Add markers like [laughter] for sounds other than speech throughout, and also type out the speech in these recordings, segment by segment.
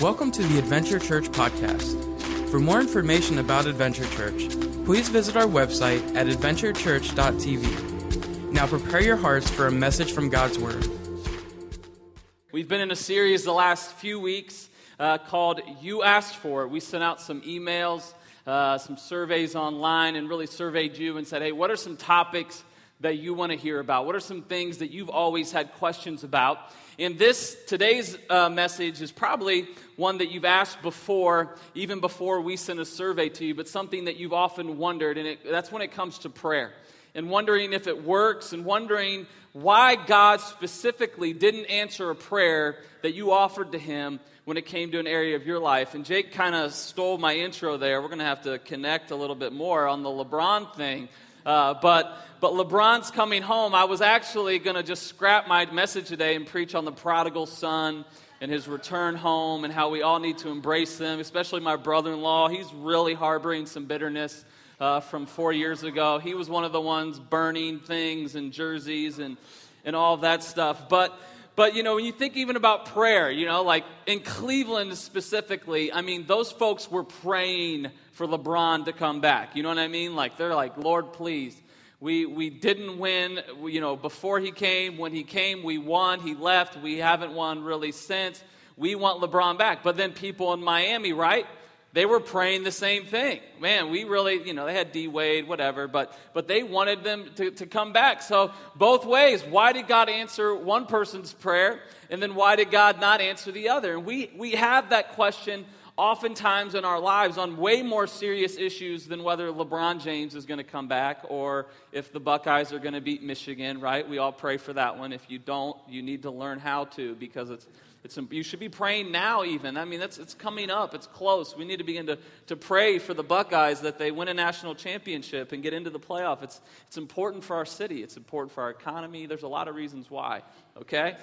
Welcome to the Adventure Church podcast. For more information about Adventure Church, please visit our website at adventurechurch.tv. Now prepare your hearts for a message from God's Word. We've been in a series the last few weeks uh, called You Asked For It. We sent out some emails, uh, some surveys online, and really surveyed you and said, hey, what are some topics that you want to hear about? What are some things that you've always had questions about? And this, today's uh, message is probably one that you've asked before, even before we sent a survey to you, but something that you've often wondered, and it, that's when it comes to prayer. And wondering if it works, and wondering why God specifically didn't answer a prayer that you offered to Him when it came to an area of your life. And Jake kind of stole my intro there. We're going to have to connect a little bit more on the LeBron thing. Uh, but, but LeBron's coming home. I was actually going to just scrap my message today and preach on the prodigal son and his return home and how we all need to embrace them, especially my brother in law. He's really harboring some bitterness uh, from four years ago. He was one of the ones burning things and jerseys and, and all that stuff. But, but, you know, when you think even about prayer, you know, like in Cleveland specifically, I mean, those folks were praying for LeBron to come back. You know what I mean? Like, they're like, Lord, please. We, we didn't win, you know, before he came. When he came, we won. He left. We haven't won really since. We want LeBron back. But then people in Miami, right? They were praying the same thing. Man, we really, you know, they had D Wade, whatever, but but they wanted them to, to come back. So both ways. Why did God answer one person's prayer? And then why did God not answer the other? And we we have that question oftentimes in our lives on way more serious issues than whether LeBron James is going to come back or if the Buckeyes are going to beat Michigan, right? We all pray for that one. If you don't, you need to learn how to because it's, it's, you should be praying now, even. I mean, that's, it's coming up, it's close. We need to begin to, to pray for the Buckeyes that they win a national championship and get into the playoff. It's, it's important for our city, it's important for our economy. There's a lot of reasons why, okay?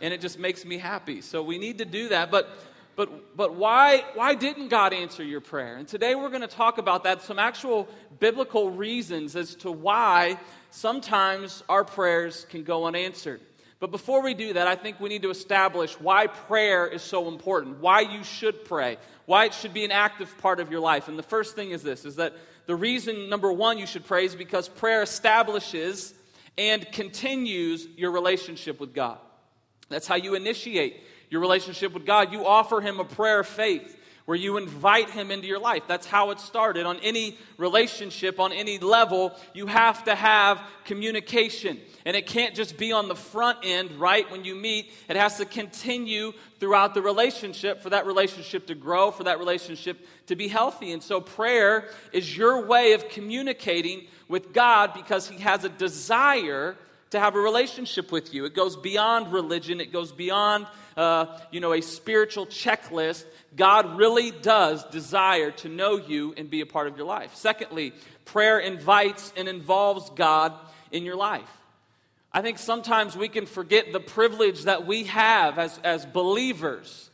And it just makes me happy. So we need to do that. But but, but why, why didn't God answer your prayer? And today we're going to talk about that, some actual biblical reasons as to why sometimes our prayers can go unanswered. But before we do that, I think we need to establish why prayer is so important, why you should pray, why it should be an active part of your life. And the first thing is this is that the reason number 1 you should pray is because prayer establishes and continues your relationship with God. That's how you initiate your relationship with God. You offer Him a prayer of faith where you invite Him into your life. That's how it started. On any relationship, on any level, you have to have communication. And it can't just be on the front end, right, when you meet. It has to continue throughout the relationship for that relationship to grow, for that relationship to be healthy. And so prayer is your way of communicating with God because He has a desire to have a relationship with you. It goes beyond religion, it goes beyond uh, you know, a spiritual checklist, God really does desire to know you and be a part of your life. Secondly, prayer invites and involves God in your life. I think sometimes we can forget the privilege that we have as, as believers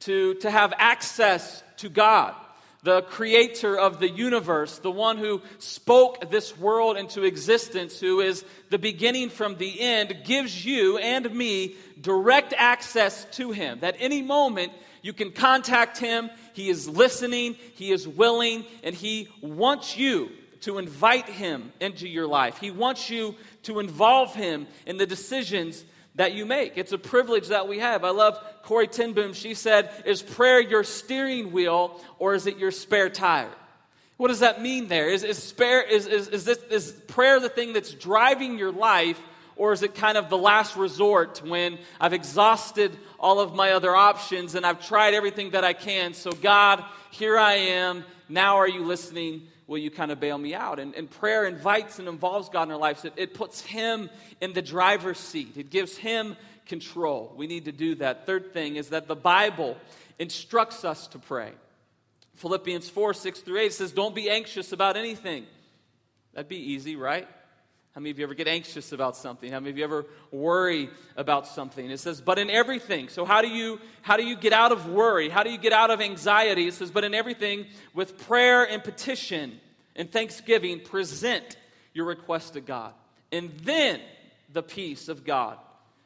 to, to have access to God the creator of the universe, the one who spoke this world into existence, who is the beginning from the end, gives you and me direct access to him. That any moment you can contact him, he is listening, he is willing, and he wants you to invite him into your life. He wants you to involve him in the decisions that you make. It's a privilege that we have. I love Corrie ten Boom. She said, Is prayer your steering wheel or is it your spare tire? What does that mean there? Is, is, spare, is, is, is, this, is prayer the thing that's driving your life or is it kind of the last resort when I've exhausted all of my other options and I've tried everything that I can? So, God, here I am. Now, are you listening? Will you kind of bail me out? And, and prayer invites and involves God in our lives. It, it puts Him in the driver's seat, it gives Him control. We need to do that. Third thing is that the Bible instructs us to pray. Philippians 4 6 through 8 says, Don't be anxious about anything. That'd be easy, right? How many of you ever get anxious about something? How many of you ever worry about something? It says, but in everything. So how do you how do you get out of worry? How do you get out of anxiety? It says, but in everything, with prayer and petition and thanksgiving, present your request to God. And then the peace of God,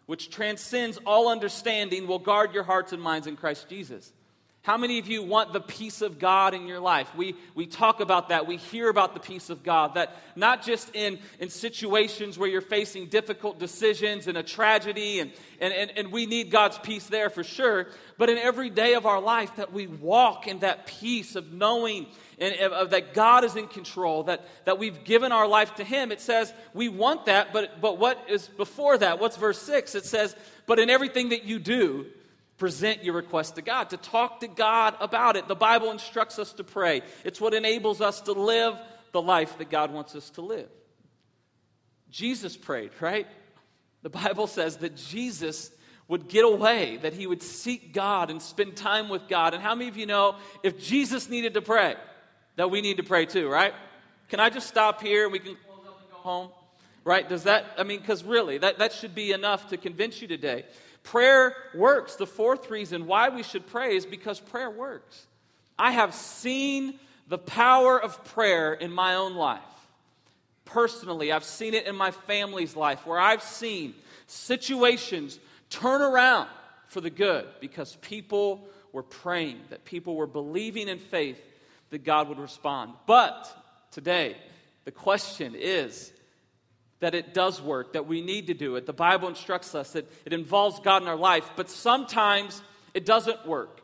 which transcends all understanding, will guard your hearts and minds in Christ Jesus. How many of you want the peace of God in your life? We, we talk about that. We hear about the peace of God. That not just in, in situations where you're facing difficult decisions and a tragedy, and, and, and, and we need God's peace there for sure, but in every day of our life that we walk in that peace of knowing and, uh, that God is in control, that, that we've given our life to Him. It says we want that, but, but what is before that? What's verse 6? It says, But in everything that you do, present your request to God, to talk to God about it. The Bible instructs us to pray, it's what enables us to live the life that God wants us to live. Jesus prayed, right? The Bible says that Jesus would get away, that he would seek God and spend time with God. And how many of you know if Jesus needed to pray, that we need to pray too, right? Can I just stop here and we can close up and go home? Right? Does that, I mean, because really, that, that should be enough to convince you today Prayer works. The fourth reason why we should pray is because prayer works. I have seen the power of prayer in my own life. Personally, I've seen it in my family's life where I've seen situations turn around for the good because people were praying, that people were believing in faith that God would respond. But today, the question is that it does work, that we need to do it. The Bible instructs us that it involves God in our life, but sometimes it doesn't work.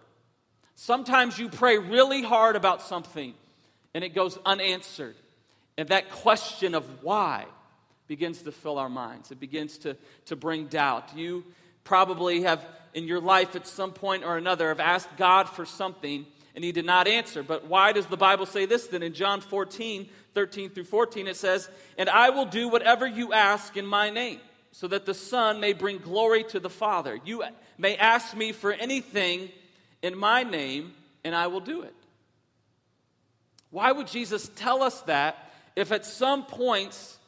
Sometimes you pray really hard about something and it goes unanswered. And that question of why begins to fill our minds. It begins to, to bring doubt. You probably have, in your life at some point or another, have asked God for something and he did not answer. But why does the Bible say this then? In John 14, 13 through 14, it says, And I will do whatever you ask in my name, so that the Son may bring glory to the Father. You may ask me for anything in my name, and I will do it. Why would Jesus tell us that if at some points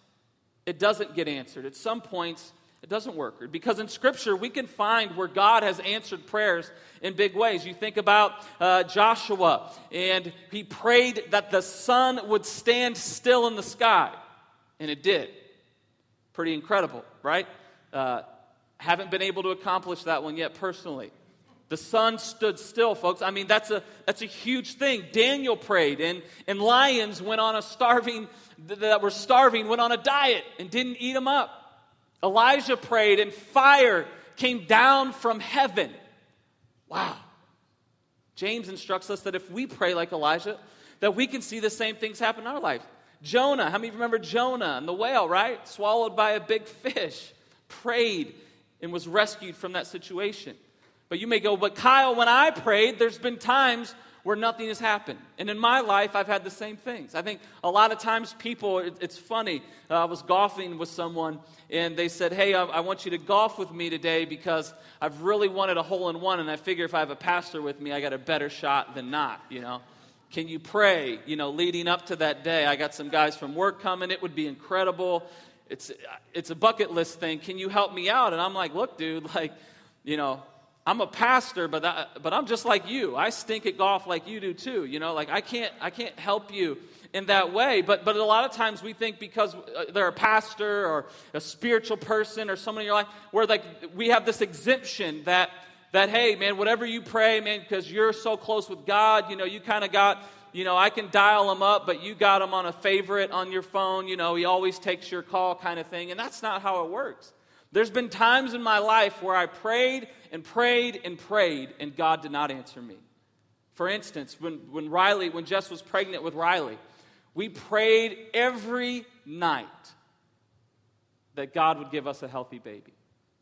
it doesn't get answered? At some points it doesn't work. Because in Scripture, we can find where God has answered prayers in big ways. You think about uh, Joshua, and he prayed that the sun would stand still in the sky, and it did. Pretty incredible, right? Uh, haven't been able to accomplish that one yet personally. The sun stood still, folks. I mean, that's a, that's a huge thing. Daniel prayed, and, and lions went on a starving, that were starving, went on a diet and didn't eat them up. Elijah prayed, and fire came down from heaven. Wow. James instructs us that if we pray like Elijah, that we can see the same things happen in our life. Jonah, how many of you remember Jonah and the whale, right? Swallowed by a big fish, prayed and was rescued from that situation. But you may go, but Kyle, when I prayed, there's been times where nothing has happened. And in my life, I've had the same things. I think a lot of times people, it, it's funny. Uh, I was golfing with someone, and they said, Hey, I, I, want you to golf with me today because I've really wanted a hole in one, and I figure if I have a pastor with me, I got a better shot than not, you know? Can you pray? You know, leading up to that day, I got some guys from work coming. It would be incredible. It's, it's a bucket list thing. Can you help me out? And I'm like, Look, dude, [laughs] like, you know, I'm a pastor, but, I, but I'm just like you. I stink at golf like you do too. You know, like I can't, I can't help you in that way. But, but a lot of times we think because uh, they're a pastor or a spiritual person or someone in your life, where like we have this exemption that, that hey, man, whatever you pray, man, because you're so close with God, you know, you kind of got, you know, I can dial him up, but you got him on a favorite on your phone. You know, he always takes your call kind of thing. And that's not how it works. There's been times in my life where I prayed and prayed and prayed, and God did not answer me. For instance, when, when Riley, when Jess was pregnant with Riley, we prayed every night that God would give us a healthy baby.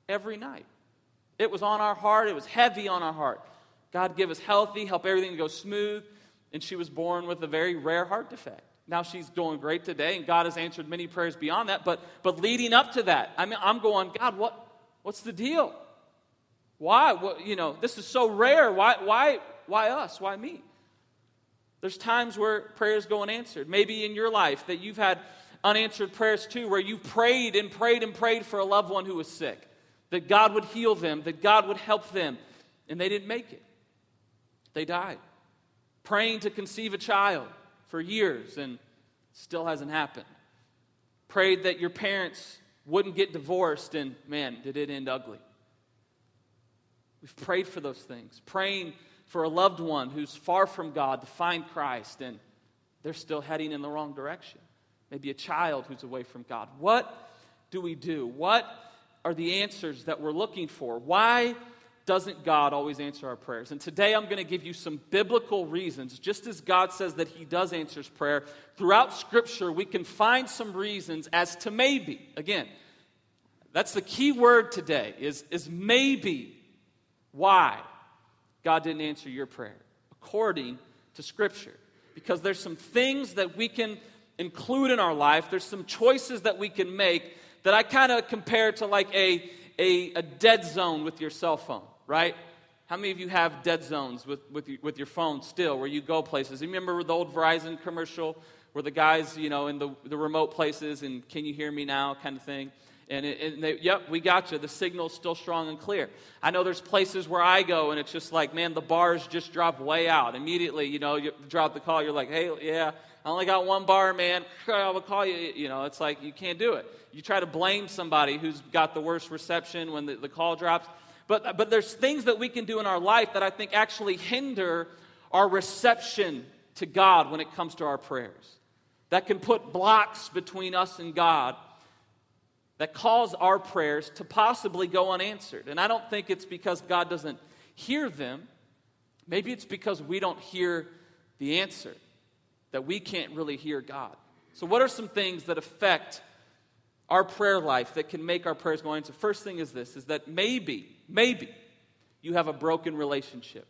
Every night. It was on our heart, it was heavy on our heart. God give us healthy, help everything to go smooth. And she was born with a very rare heart defect. Now she's doing great today, and God has answered many prayers beyond that. But, but leading up to that, I mean, I'm going, God, what, what's the deal? Why? What, you know, this is so rare. Why, why, why us? Why me? There's times where prayers go unanswered. Maybe in your life that you've had unanswered prayers too, where you've prayed and prayed and prayed for a loved one who was sick, that God would heal them, that God would help them, and they didn't make it. They died. Praying to conceive a child for years and still hasn't happened. Prayed that your parents wouldn't get divorced, and man, did it end ugly. We've prayed for those things. Praying for a loved one who's far from God to find Christ and they're still heading in the wrong direction. Maybe a child who's away from God. What do we do? What are the answers that we're looking for? Why doesn't God always answer our prayers? And today I'm going to give you some biblical reasons. Just as God says that He does answer prayer, throughout Scripture we can find some reasons as to maybe. Again, that's the key word today is, is maybe why God didn't answer your prayer according to Scripture. Because there's some things that we can include in our life, there's some choices that we can make that I kind of compare to like a, a, a dead zone with your cell phone right? How many of you have dead zones with, with, your, with your phone still where you go places? You remember the old Verizon commercial where the guys, you know, in the, the remote places and can you hear me now kind of thing? And, it, and they, yep, we got you. The signal's still strong and clear. I know there's places where I go and it's just like, man, the bars just drop way out. Immediately, you know, you drop the call, you're like, hey, yeah, I only got one bar, man. [laughs] I will call you. You know, it's like you can't do it. You try to blame somebody who's got the worst reception when the, the call drops. But, but there's things that we can do in our life that I think actually hinder our reception to God when it comes to our prayers. That can put blocks between us and God that cause our prayers to possibly go unanswered. And I don't think it's because God doesn't hear them. Maybe it's because we don't hear the answer, that we can't really hear God. So, what are some things that affect our prayer life that can make our prayers go unanswered? First thing is this is that maybe Maybe you have a broken relationship.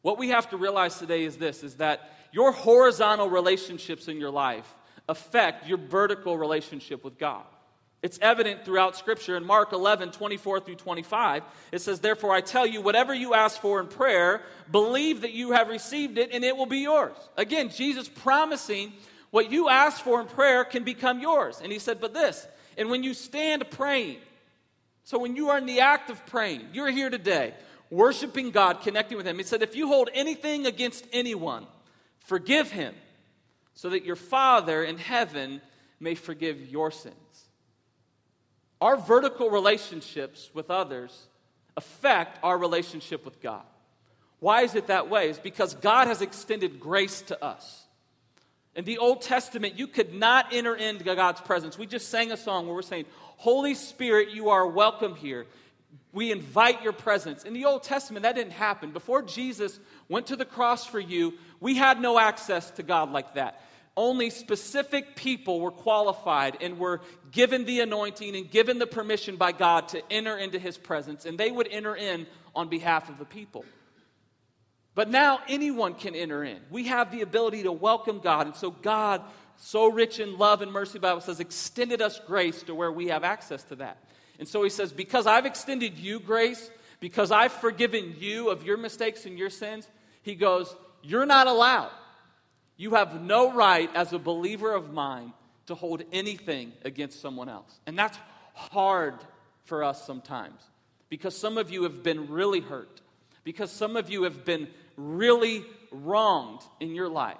What we have to realize today is this is that your horizontal relationships in your life affect your vertical relationship with God. It's evident throughout Scripture. In Mark 11, 24 through 25, it says, Therefore I tell you, whatever you ask for in prayer, believe that you have received it and it will be yours. Again, Jesus promising what you ask for in prayer can become yours. And he said, But this, and when you stand praying, so when you are in the act of praying, you're here today, worshiping God, connecting with Him. He said, if you hold anything against anyone, forgive him, so that your Father in heaven may forgive your sins. Our vertical relationships with others affect our relationship with God. Why is it that way? It's because God has extended grace to us. In the Old Testament, you could not enter into God's presence. We just sang a song where we're saying, Holy Spirit, you are welcome here. We invite your presence. In the Old Testament, that didn't happen. Before Jesus went to the cross for you, we had no access to God like that. Only specific people were qualified and were given the anointing and given the permission by God to enter into his presence, and they would enter in on behalf of the people. But now anyone can enter in. We have the ability to welcome God. And so God, so rich in love and mercy, Bible says, extended us grace to where we have access to that. And so he says, because I've extended you grace, because I've forgiven you of your mistakes and your sins, he goes, you're not allowed. You have no right as a believer of mine to hold anything against someone else. And that's hard for us sometimes because some of you have been really hurt, because some of you have been really wronged in your life.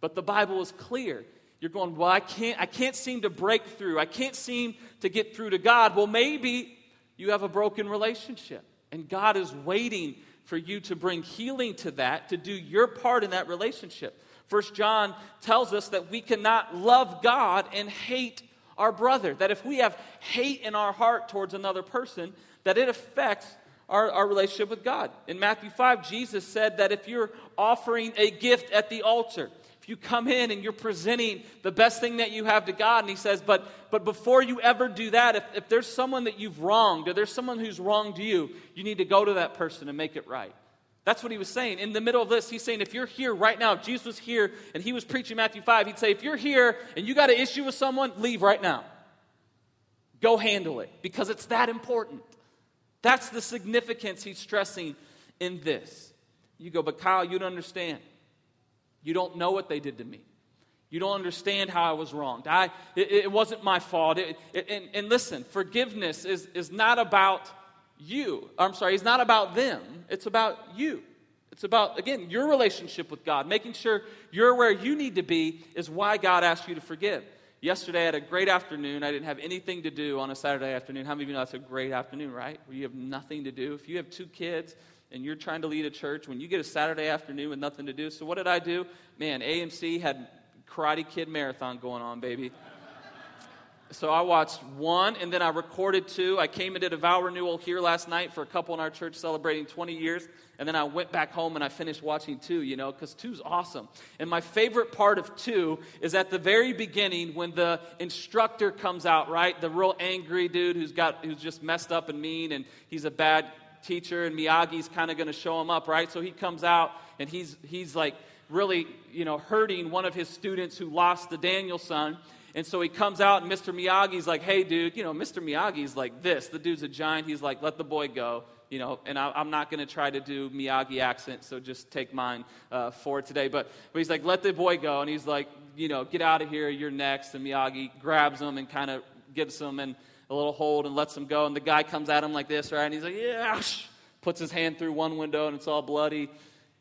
But the Bible is clear. You're going, well, I can't, I can't seem to break through. I can't seem to get through to God. Well, maybe you have a broken relationship, and God is waiting for you to bring healing to that, to do your part in that relationship. First John tells us that we cannot love God and hate our brother. That if we have hate in our heart towards another person, that it affects our, our relationship with God. In Matthew 5, Jesus said that if you're offering a gift at the altar, if you come in and you're presenting the best thing that you have to God, and He says, but, but before you ever do that, if, if there's someone that you've wronged or there's someone who's wronged you, you need to go to that person and make it right. That's what he was saying. In the middle of this, he's saying, if you're here right now, if Jesus was here and he was preaching Matthew 5, he'd say, if you're here and you got an issue with someone, leave right now. Go handle it because it's that important. That's the significance he's stressing in this. You go, but Kyle, you don't understand. You don't know what they did to me. You don't understand how I was wronged. I, it, it wasn't my fault. It, it, and, and listen, forgiveness is, is not about you. I'm sorry, it's not about them. It's about you. It's about, again, your relationship with God. Making sure you're where you need to be is why God asked you to forgive. Yesterday, I had a great afternoon. I didn't have anything to do on a Saturday afternoon. How many of you know that's a great afternoon, right? Where you have nothing to do. If you have two kids and you're trying to lead a church when you get a Saturday afternoon with nothing to do. So, what did I do? Man, AMC had Karate Kid Marathon going on, baby. So I watched one and then I recorded two. I came and did a vow renewal here last night for a couple in our church celebrating 20 years. And then I went back home and I finished watching two, you know, because two's awesome. And my favorite part of two is at the very beginning when the instructor comes out, right? The real angry dude who's got who's just messed up and mean and he's a bad teacher and Miyagi's kind of going to show him up, right? So he comes out and he's he's like really, you know, hurting one of his students who lost the Daniel-san. And so he comes out, and Mr. Miyagi's like, hey, dude, you know, Mr. Miyagi's like this. The dude's a giant. He's like, let the boy go, you know, and I, am not going to try to do Miyagi accent, so just take mine uh, for today. But, but he's like, let the boy go. And he's like, you know, get out of here, you're next. And Miyagi grabs him and kind of gives him and a little hold and lets him go. And the guy comes at him like this, right? And he's like, yeah, puts his hand through one window and it's all bloody.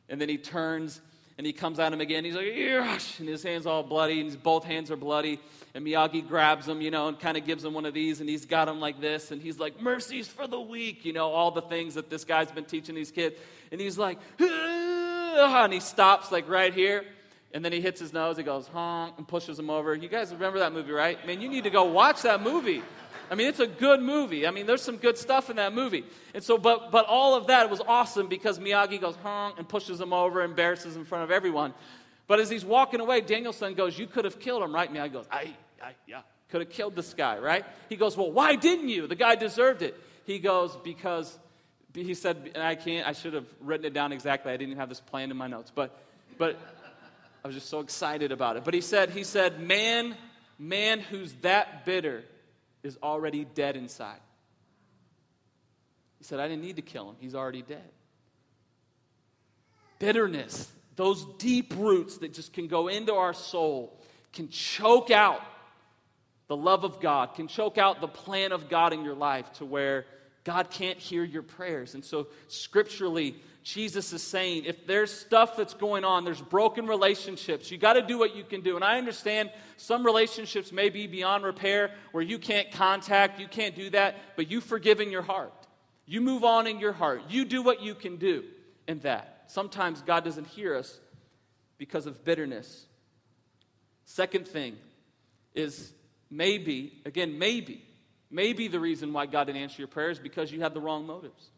And then he turns and he comes at him again. He's like, yeah, and his hand's all bloody and his, both hands are bloody. And Miyagi grabs him, you know, and kind of gives him one of these, and he's got him like this, and he's like, mercies for the weak, you know, all the things that this guy's been teaching these kids. And he's like, ah, and he stops like right here. And then he hits his nose, he goes, honk, and pushes him over. You guys remember that movie, right? Man, you need to go watch that movie. I mean, it's a good movie. I mean, there's some good stuff in that movie. And so, but, but all of that was awesome because Miyagi goes, honk, and pushes him over, and embarrasses him in front of everyone. But as he's walking away, Daniel-san goes, You could have killed him, right? Miyagi goes, I, I yeah, could have killed this guy, right? He goes, Well, why didn't you? The guy deserved it. He goes, Because he said, and I can't, I should have written it down exactly. I didn't even have this planned in my notes, but, but I was just so excited about it. But he said, he said, man, man who's that bitter is already dead inside. He said, I didn't need to kill him. He's already dead. Bitterness, those deep roots that just can go into our soul, can choke out the love of God, can choke out the plan of God in your life to where God can't hear your prayers. And so, scripturally, Jesus is saying if there's stuff that's going on, there's broken relationships, you got to do what you can do. And I understand some relationships may be beyond repair where you can't contact, you can't do that, but you forgive in your heart. You move on in your heart. You do what you can do in that. Sometimes God doesn't hear us because of bitterness. Second thing is maybe, again, maybe, maybe the reason why God didn't answer your prayers because you had the wrong motives.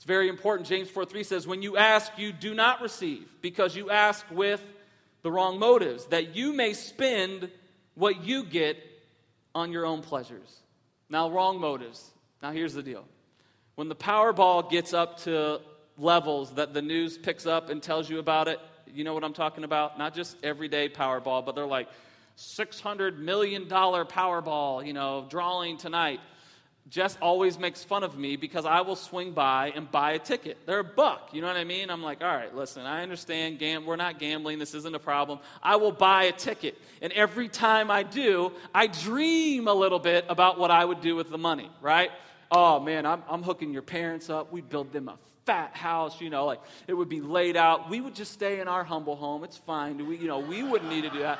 It's very important. James 4 3 says, When you ask, you do not receive, because you ask with the wrong motives, that you may spend what you get on your own pleasures. Now, wrong motives. Now, here's the deal. When the Powerball gets up to levels that the news picks up and tells you about it, you know what I'm talking about? Not just everyday Powerball, but they're like $600 million Powerball, you know, drawing tonight. Jess always makes fun of me because I will swing by and buy a ticket. They're a buck. You know what I mean? I'm like, all right, listen, I understand. Gam- we're not gambling. This isn't a problem. I will buy a ticket. And every time I do, I dream a little bit about what I would do with the money, right? Oh, man, I'm, I'm hooking your parents up. We'd build them a fat house, you know, like it would be laid out. We would just stay in our humble home. It's fine. We, you know, we wouldn't need to do that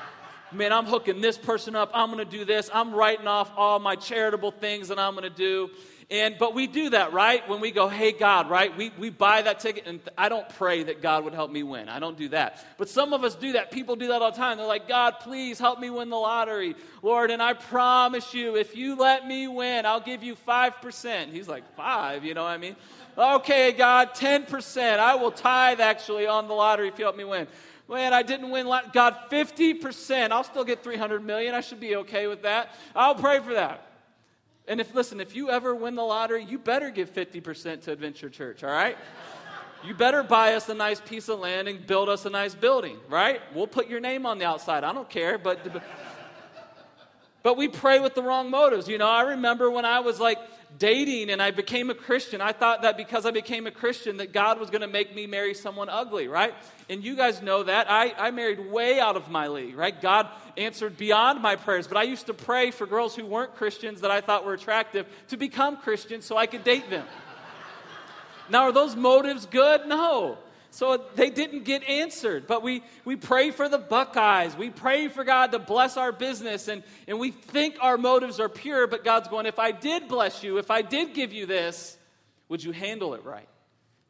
man, I'm hooking this person up. I'm going to do this. I'm writing off all my charitable things that I'm going to do. And, but we do that, right? When we go, hey, God, right? We, we buy that ticket, and I don't pray that God would help me win. I don't do that. But some of us do that. People do that all the time. They're like, God, please help me win the lottery. Lord, and I promise you, if you let me win, I'll give you 5%. He's like, five, you know what I mean? Okay, God, 10%. I will tithe actually on the lottery if you help me win man, I didn't win. God, 50%. I'll still get 300 million. I should be okay with that. I'll pray for that. And if, listen, if you ever win the lottery, you better give 50% to Adventure Church, all right? You better buy us a nice piece of land and build us a nice building, right? We'll put your name on the outside. I don't care, but. But we pray with the wrong motives. You know, I remember when I was like dating and I became a Christian, I thought that because I became a Christian that God was going to make me marry someone ugly, right? And you guys know that. I, I married way out of my league, right? God answered beyond my prayers, but I used to pray for girls who weren't Christians that I thought were attractive to become Christians so I could date them. now, are those motives good? No. So they didn't get answered. But we, we pray for the Buckeyes. We pray for God to bless our business. And, and we think our motives are pure, but God's going, if I did bless you, if I did give you this, would you handle it right?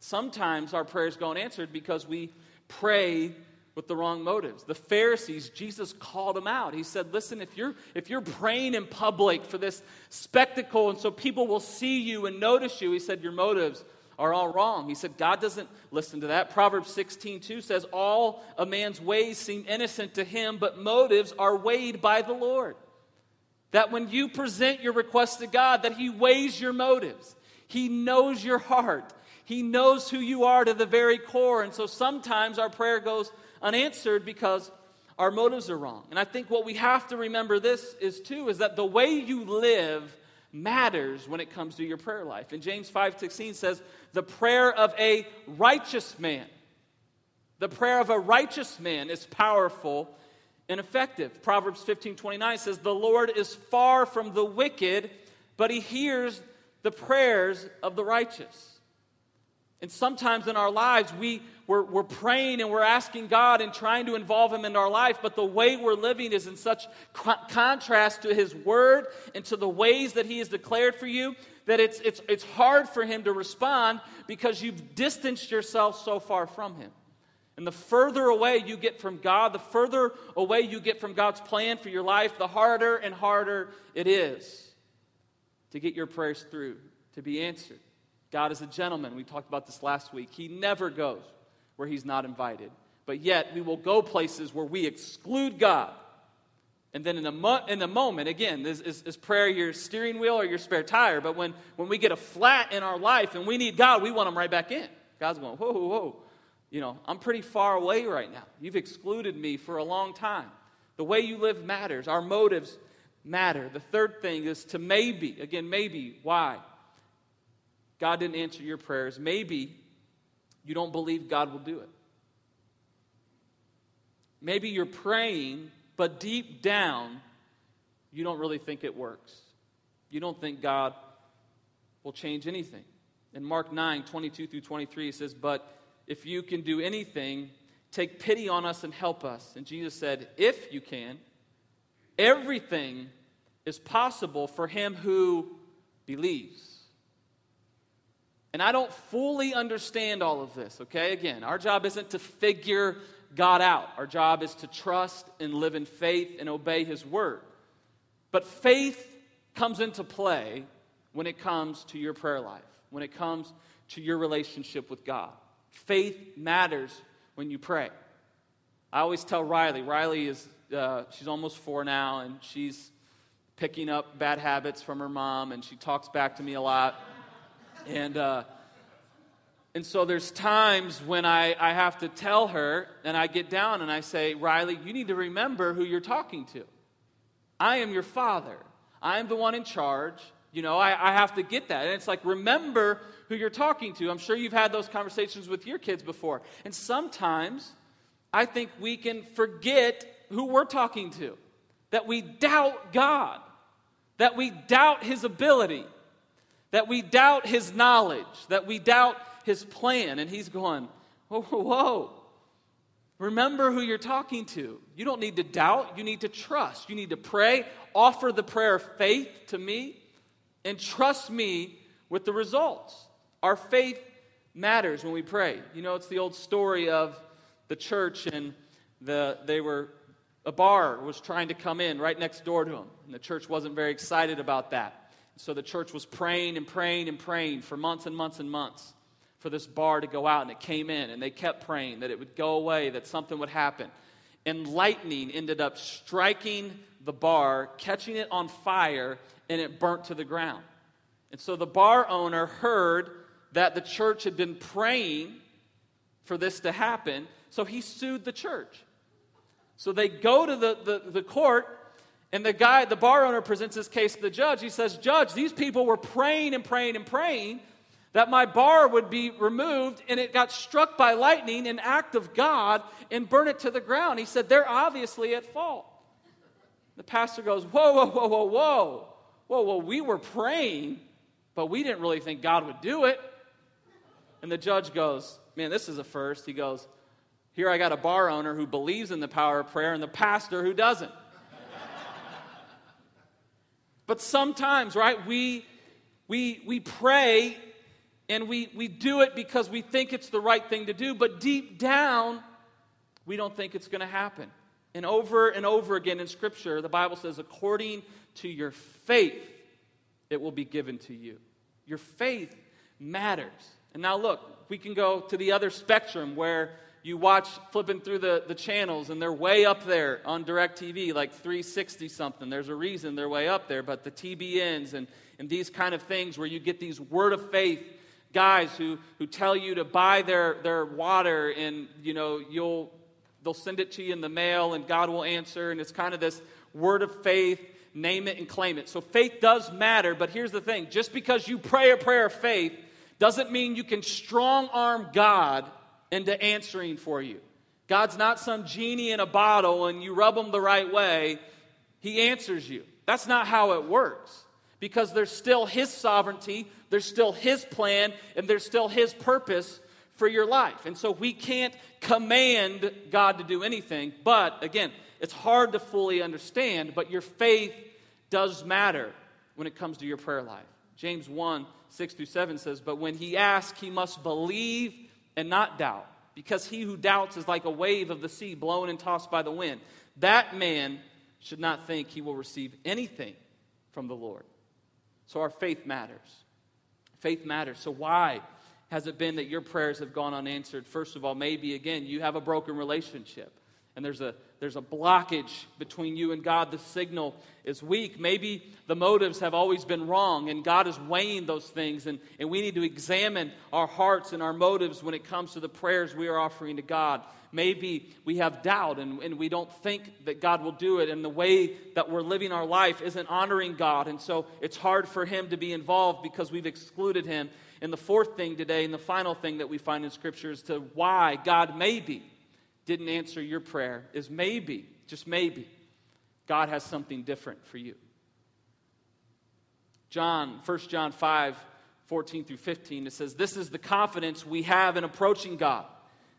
Sometimes our prayers go unanswered because we pray with the wrong motives. The Pharisees, Jesus called them out. He said, Listen, if you're, if you're praying in public for this spectacle and so people will see you and notice you, he said, Your motives are all wrong. He said, God doesn't listen to that. Proverbs 16, 2 says, All a man's ways seem innocent to him, but motives are weighed by the Lord. That when you present your request to God, that He weighs your motives. He knows your heart. He knows who you are to the very core. And so sometimes our prayer goes unanswered because our motives are wrong. And I think what we have to remember this is too is that the way you live matters when it comes to your prayer life. And James 5:16 says, "The prayer of a righteous man, the prayer of a righteous man is powerful and effective." Proverbs 15:29 says, "The Lord is far from the wicked, but he hears the prayers of the righteous." And sometimes in our lives, we, we're, we're praying and we're asking God and trying to involve Him in our life, but the way we're living is in such co- contrast to His Word and to the ways that He has declared for you that it's, it's, it's hard for Him to respond because you've distanced yourself so far from Him. And the further away you get from God, the further away you get from God's plan for your life, the harder and harder it is to get your prayers through, to be answered. God is a gentleman. We talked about this last week. He never goes where he's not invited. But yet, we will go places where we exclude God. And then in the, mo- in a moment, again, is, is, is prayer your steering wheel or your spare tire? But when, when we get a flat in our life and we need God, we want him right back in. God's going, whoa, whoa, whoa. You know, I'm pretty far away right now. You've excluded me for a long time. The way you live matters. Our motives matter. The third thing is to maybe. Again, maybe. Why? God didn't answer your prayers, maybe you don't believe God will do it. Maybe you're praying, but deep down, you don't really think it works. You don't think God will change anything. In Mark 9, 22 through 23, he says, But if you can do anything, take pity on us and help us. And Jesus said, If you can, everything is possible for him who believes. And I don't fully understand all of this, okay? Again, our job isn't to figure God out. Our job is to trust and live in faith and obey His word. But faith comes into play when it comes to your prayer life, when it comes to your relationship with God. Faith matters when you pray. I always tell Riley, Riley is, uh, she's almost four now, and she's picking up bad habits from her mom, and she talks back to me a lot. And, uh, and so there's times when I, I have to tell her, and I get down and I say, Riley, you need to remember who you're talking to. I am your father. I am the one in charge. You know, I, I have to get that. And it's like, remember who you're talking to. I'm sure you've had those conversations with your kids before. And sometimes I think we can forget who we're talking to, that we doubt God, that we doubt His ability that we doubt his knowledge, that we doubt his plan. And he's going, whoa, whoa, whoa. Remember who you're talking to. You don't need to doubt, you need to trust. You need to pray, offer the prayer of faith to me, and trust me with the results. Our faith matters when we pray. You know, it's the old story of the church and the, they were a bar was trying to come in right next door to them, and the church wasn't very excited about that. So the church was praying and praying and praying for months and months and months for this bar to go out, and it came in, and they kept praying that it would go away, that something would happen. And lightning ended up striking the bar, catching it on fire, and it burnt to the ground. And so the bar owner heard that the church had been praying for this to happen, so he sued the church. So they go to the, the, the court and the guy, the bar owner, presents his case to the judge. He says, Judge, these people were praying and praying and praying that my bar would be removed, and it got struck by lightning, an act of God, and burn it to the ground. He said, They're obviously at fault. The pastor goes, Whoa, whoa, whoa, whoa, whoa. Whoa, whoa, we were praying, but we didn't really think God would do it. And the judge goes, Man, this is a first. He goes, Here I got a bar owner who believes in the power of prayer and the pastor who doesn't. But sometimes, right, we, we, we pray and we, we do it because we think it's the right thing to do, but deep down, we don't think it's going to happen. And over and over again in Scripture, the Bible says, according to your faith, it will be given to you. Your faith matters. And now, look, we can go to the other spectrum where you watch flipping through the, the channels and they're way up there on DirecTV, like 360 something. There's a reason they're way up there, but the TBNs and, and these kind of things where you get these word of faith guys who, who tell you to buy their, their water and you know you'll they'll send it to you in the mail and God will answer. And it's kind of this word of faith name it and claim it. So faith does matter but here's the thing. Just because you pray a prayer of faith doesn't mean you can strong arm God into answering for you. God's not some genie in a bottle and you rub him the right way, he answers you. That's not how it works because there's still his sovereignty, there's still his plan, and there's still his purpose for your life. And so we can't command God to do anything, but again, it's hard to fully understand, but your faith does matter when it comes to your prayer life. James 1 6 through 7 says, But when he asks, he must believe and not doubt, because he who doubts is like a wave of the sea blown and tossed by the wind. That man should not think he will receive anything from the Lord. So our faith matters. Faith matters. So why has it been that your prayers have gone unanswered? First of all, maybe again, you have a broken relationship and there's a, there's a blockage between you and God. The signal is weak. Maybe the motives have always been wrong, and God is weighing those things, and, and we need to examine our hearts and our motives when it comes to the prayers we are offering to God. Maybe we have doubt and, and we don't think that God will do it, and the way that we're living our life isn't honoring God, and so it's hard for Him to be involved because we've excluded Him. And the fourth thing today, and the final thing that we find in Scripture, is to why God may be didn't answer your prayer is maybe, just maybe, God has something different for you. John, 1 John 5, 14 through 15, it says, This is the confidence we have in approaching God,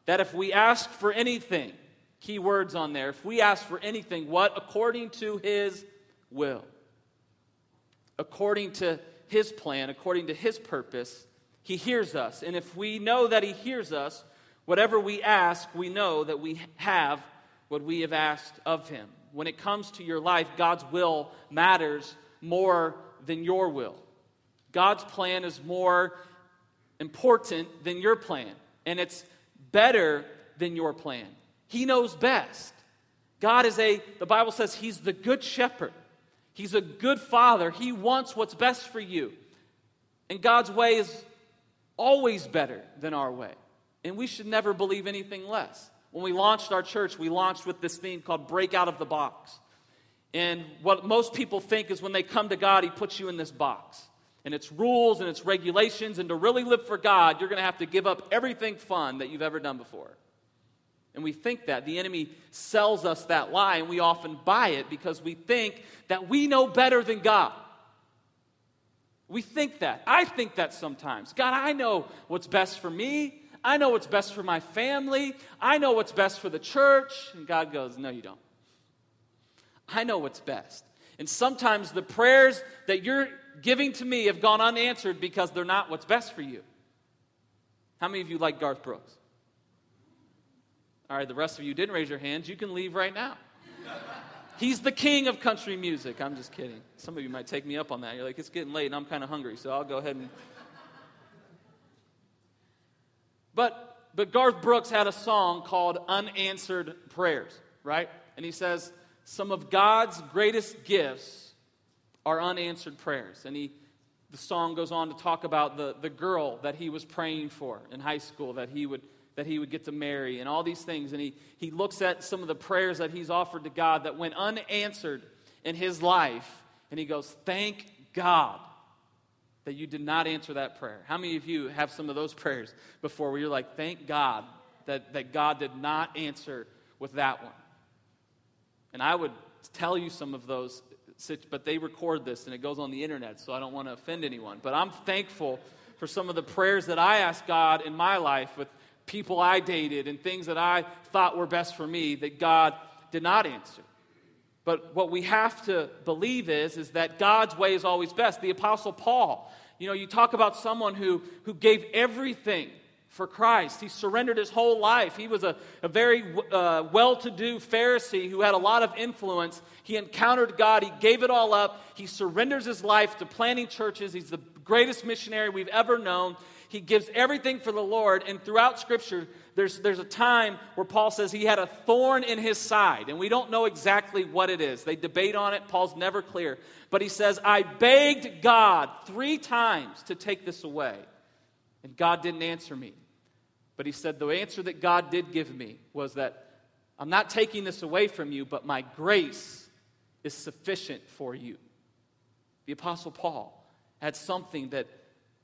that if we ask for anything, key words on there, if we ask for anything, what? According to his will, according to his plan, according to his purpose, he hears us. And if we know that he hears us, Whatever we ask, we know that we have what we have asked of Him. When it comes to your life, God's will matters more than your will. God's plan is more important than your plan, and it's better than your plan. He knows best. God is a, the Bible says, He's the good shepherd. He's a good father. He wants what's best for you. And God's way is always better than our way. And we should never believe anything less. When we launched our church, we launched with this theme called Break Out of the Box. And what most people think is when they come to God, He puts you in this box. And it's rules and it's regulations. And to really live for God, you're going to have to give up everything fun that you've ever done before. And we think that. The enemy sells us that lie, and we often buy it because we think that we know better than God. We think that. I think that sometimes. God, I know what's best for me. I know what's best for my family. I know what's best for the church. And God goes, No, you don't. I know what's best. And sometimes the prayers that you're giving to me have gone unanswered because they're not what's best for you. How many of you like Garth Brooks? All right, the rest of you didn't raise your hands. You can leave right now. He's the king of country music. I'm just kidding. Some of you might take me up on that. You're like, it's getting late and I'm kind of hungry, so I'll go ahead and but, but Garth Brooks had a song called Unanswered Prayers, right? And he says, Some of God's greatest gifts are unanswered prayers. And he, the song goes on to talk about the, the girl that he was praying for in high school that he would that he would get to marry and all these things and he, he looks at some of the prayers that he's offered to god that went unanswered in his life and he goes thank god that you did not answer that prayer? How many of you have some of those prayers before where you're like, thank God that, that God did not answer with that one? And I would tell you some of those, but they record this and it goes on the internet, so I don't want to offend anyone. But I'm thankful for some of the prayers that I asked God in my life with people I dated and things that I thought were best for me that God did not answer. But what we have to believe is, is that God's way is always best. The Apostle Paul, you know, you talk about someone who, who gave everything for Christ. He surrendered his whole life. He was a, a very uh, well to do Pharisee who had a lot of influence. He encountered God. He gave it all up. He surrenders his life to planting churches. He's the greatest missionary we've ever known. He gives everything for the Lord. And throughout Scripture, there's, there's a time where Paul says he had a thorn in his side. And we don't know exactly what it is. They debate on it. Paul's never clear. But he says, I begged God three times to take this away. And God didn't answer me. But he said, The answer that God did give me was that I'm not taking this away from you, but my grace is sufficient for you. The Apostle Paul had something that,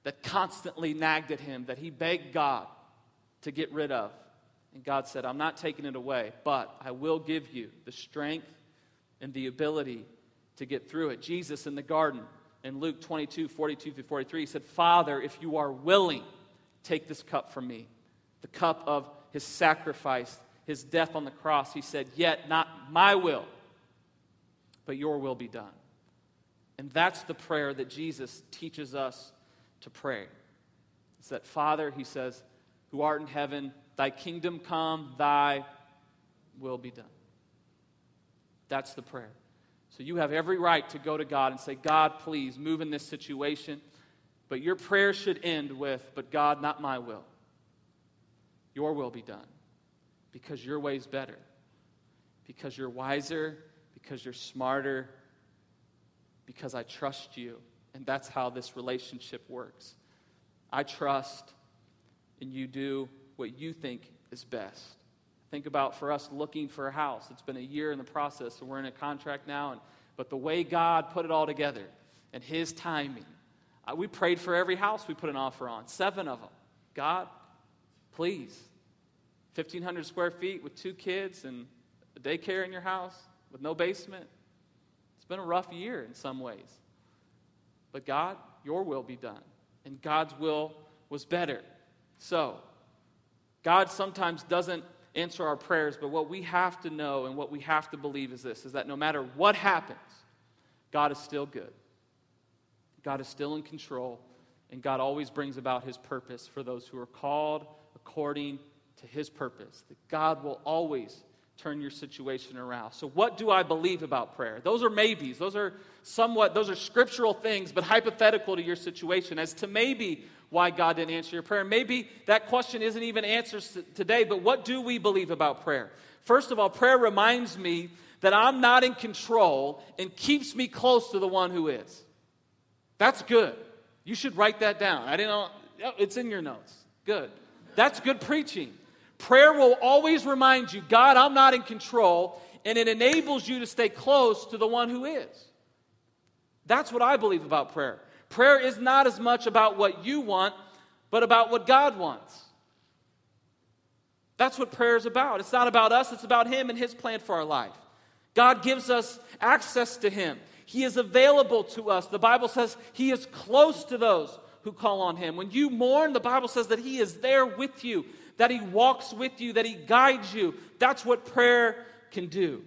that constantly nagged at him that he begged God to get rid of. And God said, I'm not taking it away, but I will give you the strength and the ability to get through it. Jesus in the garden in Luke 22 42 through 43 said, Father, if you are willing, take this cup from me the cup of his sacrifice, his death on the cross, he said, Yet not my will, but your will be done. And that's the prayer that Jesus teaches us to pray. It's that, Father, he says, who art in heaven, thy kingdom come, thy will be done. That's the prayer. So you have every right to go to God and say, God, please move in this situation. But your prayer should end with, But God, not my will. Your will be done because your way's better, because you're wiser, because you're smarter, because I trust you. And that's how this relationship works. I trust, and you do what you think is best. Think about for us looking for a house. It's been a year in the process, and we're in a contract now. And, but the way God put it all together and His timing, uh, we prayed for every house we put an offer on, seven of them. God, Please. 1,500 square feet with two kids and a daycare in your house with no basement. It's been a rough year in some ways. But God, your will be done. And God's will was better. So, God sometimes doesn't answer our prayers, but what we have to know and what we have to believe is this is that no matter what happens, God is still good. God is still in control, and God always brings about his purpose for those who are called according to his purpose. That God will always turn your situation around. So what do I believe about prayer? Those are maybes. Those are somewhat those are scriptural things but hypothetical to your situation as to maybe why God didn't answer your prayer. Maybe that question isn't even answered today, but what do we believe about prayer? First of all, prayer reminds me that I'm not in control and keeps me close to the one who is. That's good. You should write that down. I didn't know it's in your notes. Good. That's good preaching. Prayer will always remind you God, I'm not in control, and it enables you to stay close to the one who is. That's what I believe about prayer. Prayer is not as much about what you want, but about what God wants. That's what prayer is about. It's not about us, it's about Him and His plan for our life. God gives us access to Him, He is available to us. The Bible says He is close to those who call on him. When you mourn, the Bible says that he is there with you, that he walks with you, that he guides you. That's what prayer can do.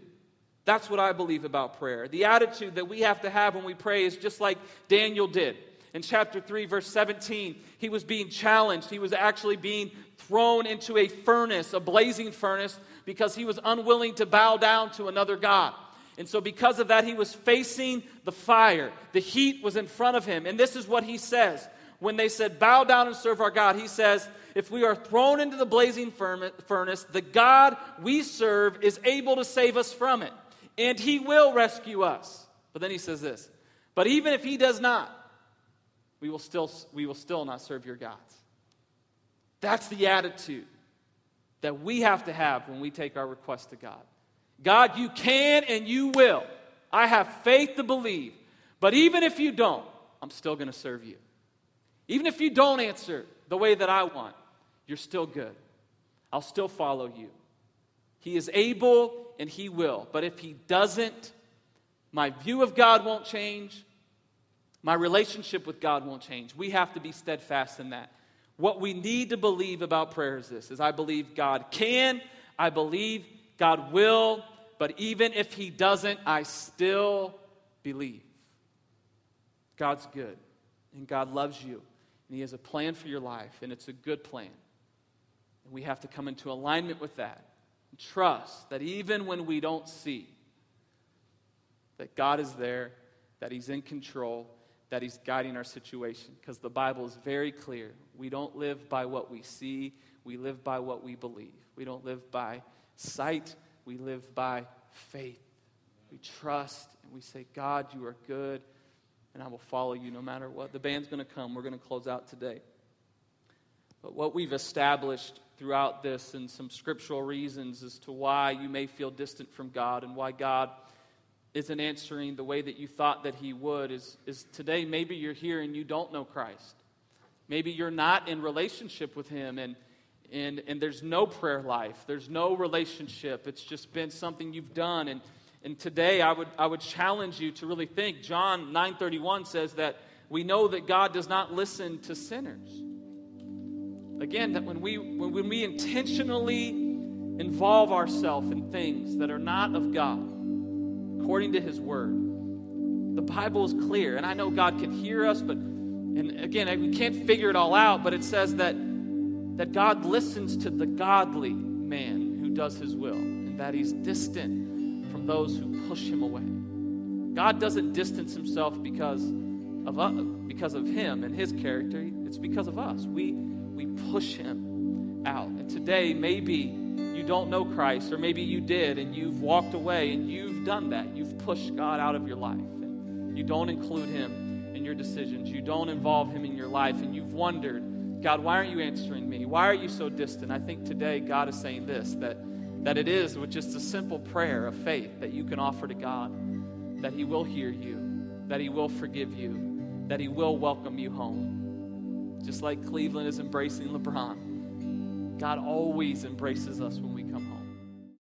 That's what I believe about prayer. The attitude that we have to have when we pray is just like Daniel did. In chapter 3, verse 17, he was being challenged. He was actually being thrown into a furnace, a blazing furnace, because he was unwilling to bow down to another God. And so, because of that, he was facing the fire. The heat was in front of him. And this is what he says when they said, Bow down and serve our God, he says, If we are thrown into the blazing furnace, the God we serve is able to save us from it, and he will rescue us. But then he says this, But even if he does not, we will still, we will still not serve your gods. That's the attitude that we have to have when we take our request to God. God, you can and you will. I have faith to believe. But even if you don't, I'm still going to serve you. Even if you don't answer the way that I want, you're still good. I'll still follow you. He is able and He will. But if He doesn't, my view of God won't change. My relationship with God won't change. We have to be steadfast in that. What we need to believe about prayer is this is I believe God can, I believe God will, but even if He doesn't, I still believe. God's good, and God loves you, and He has a plan for your life, and it's a good plan. And we have to come into alignment with that and trust that even when we don't see, that God is there, that He's in control, that He's guiding our situation. Because the Bible is very clear. We don't live by what we see, we live by what we believe. We don't live by sight, we live by faith. We trust and we say, God, you are good, and I will follow you no matter what. The band's going to come. We're going to close out today. But what we've established throughout this and some scriptural reasons as to why you may feel distant from God and why God isn't answering the way that you thought that He would is, is today maybe you're here and you don't know Christ. Maybe you're not in relationship with Him and, and, and there's no prayer life, there's no relationship. It's just been something you've done. And, and today I would, I would challenge you to really think. John 9:31 says that we know that God does not listen to sinners. Again, that when we, when, when we intentionally involve ourselves in things that are not of God, according to His Word, the Bible is clear. And I know God can hear us, but, and again, we can't figure it all out, but it says that, that God listens to the godly man who does His will, and that He's distant those who push Him away. God doesn't distance Himself because of, us, because of Him and His character, it's because of us. We, we push him out. And today, maybe you don't know Christ, or maybe you did and you've walked away and you've done that. You've pushed God out of your life. And you don't include him in your decisions, you don't involve him in your life, and you've wondered, God, why aren't you answering me? Why are you so distant? I think today God is saying this that, that it is with just a simple prayer of faith that you can offer to God, that He will hear you, that He will forgive you, that He will welcome you home just like Cleveland is embracing LeBron. God always embraces us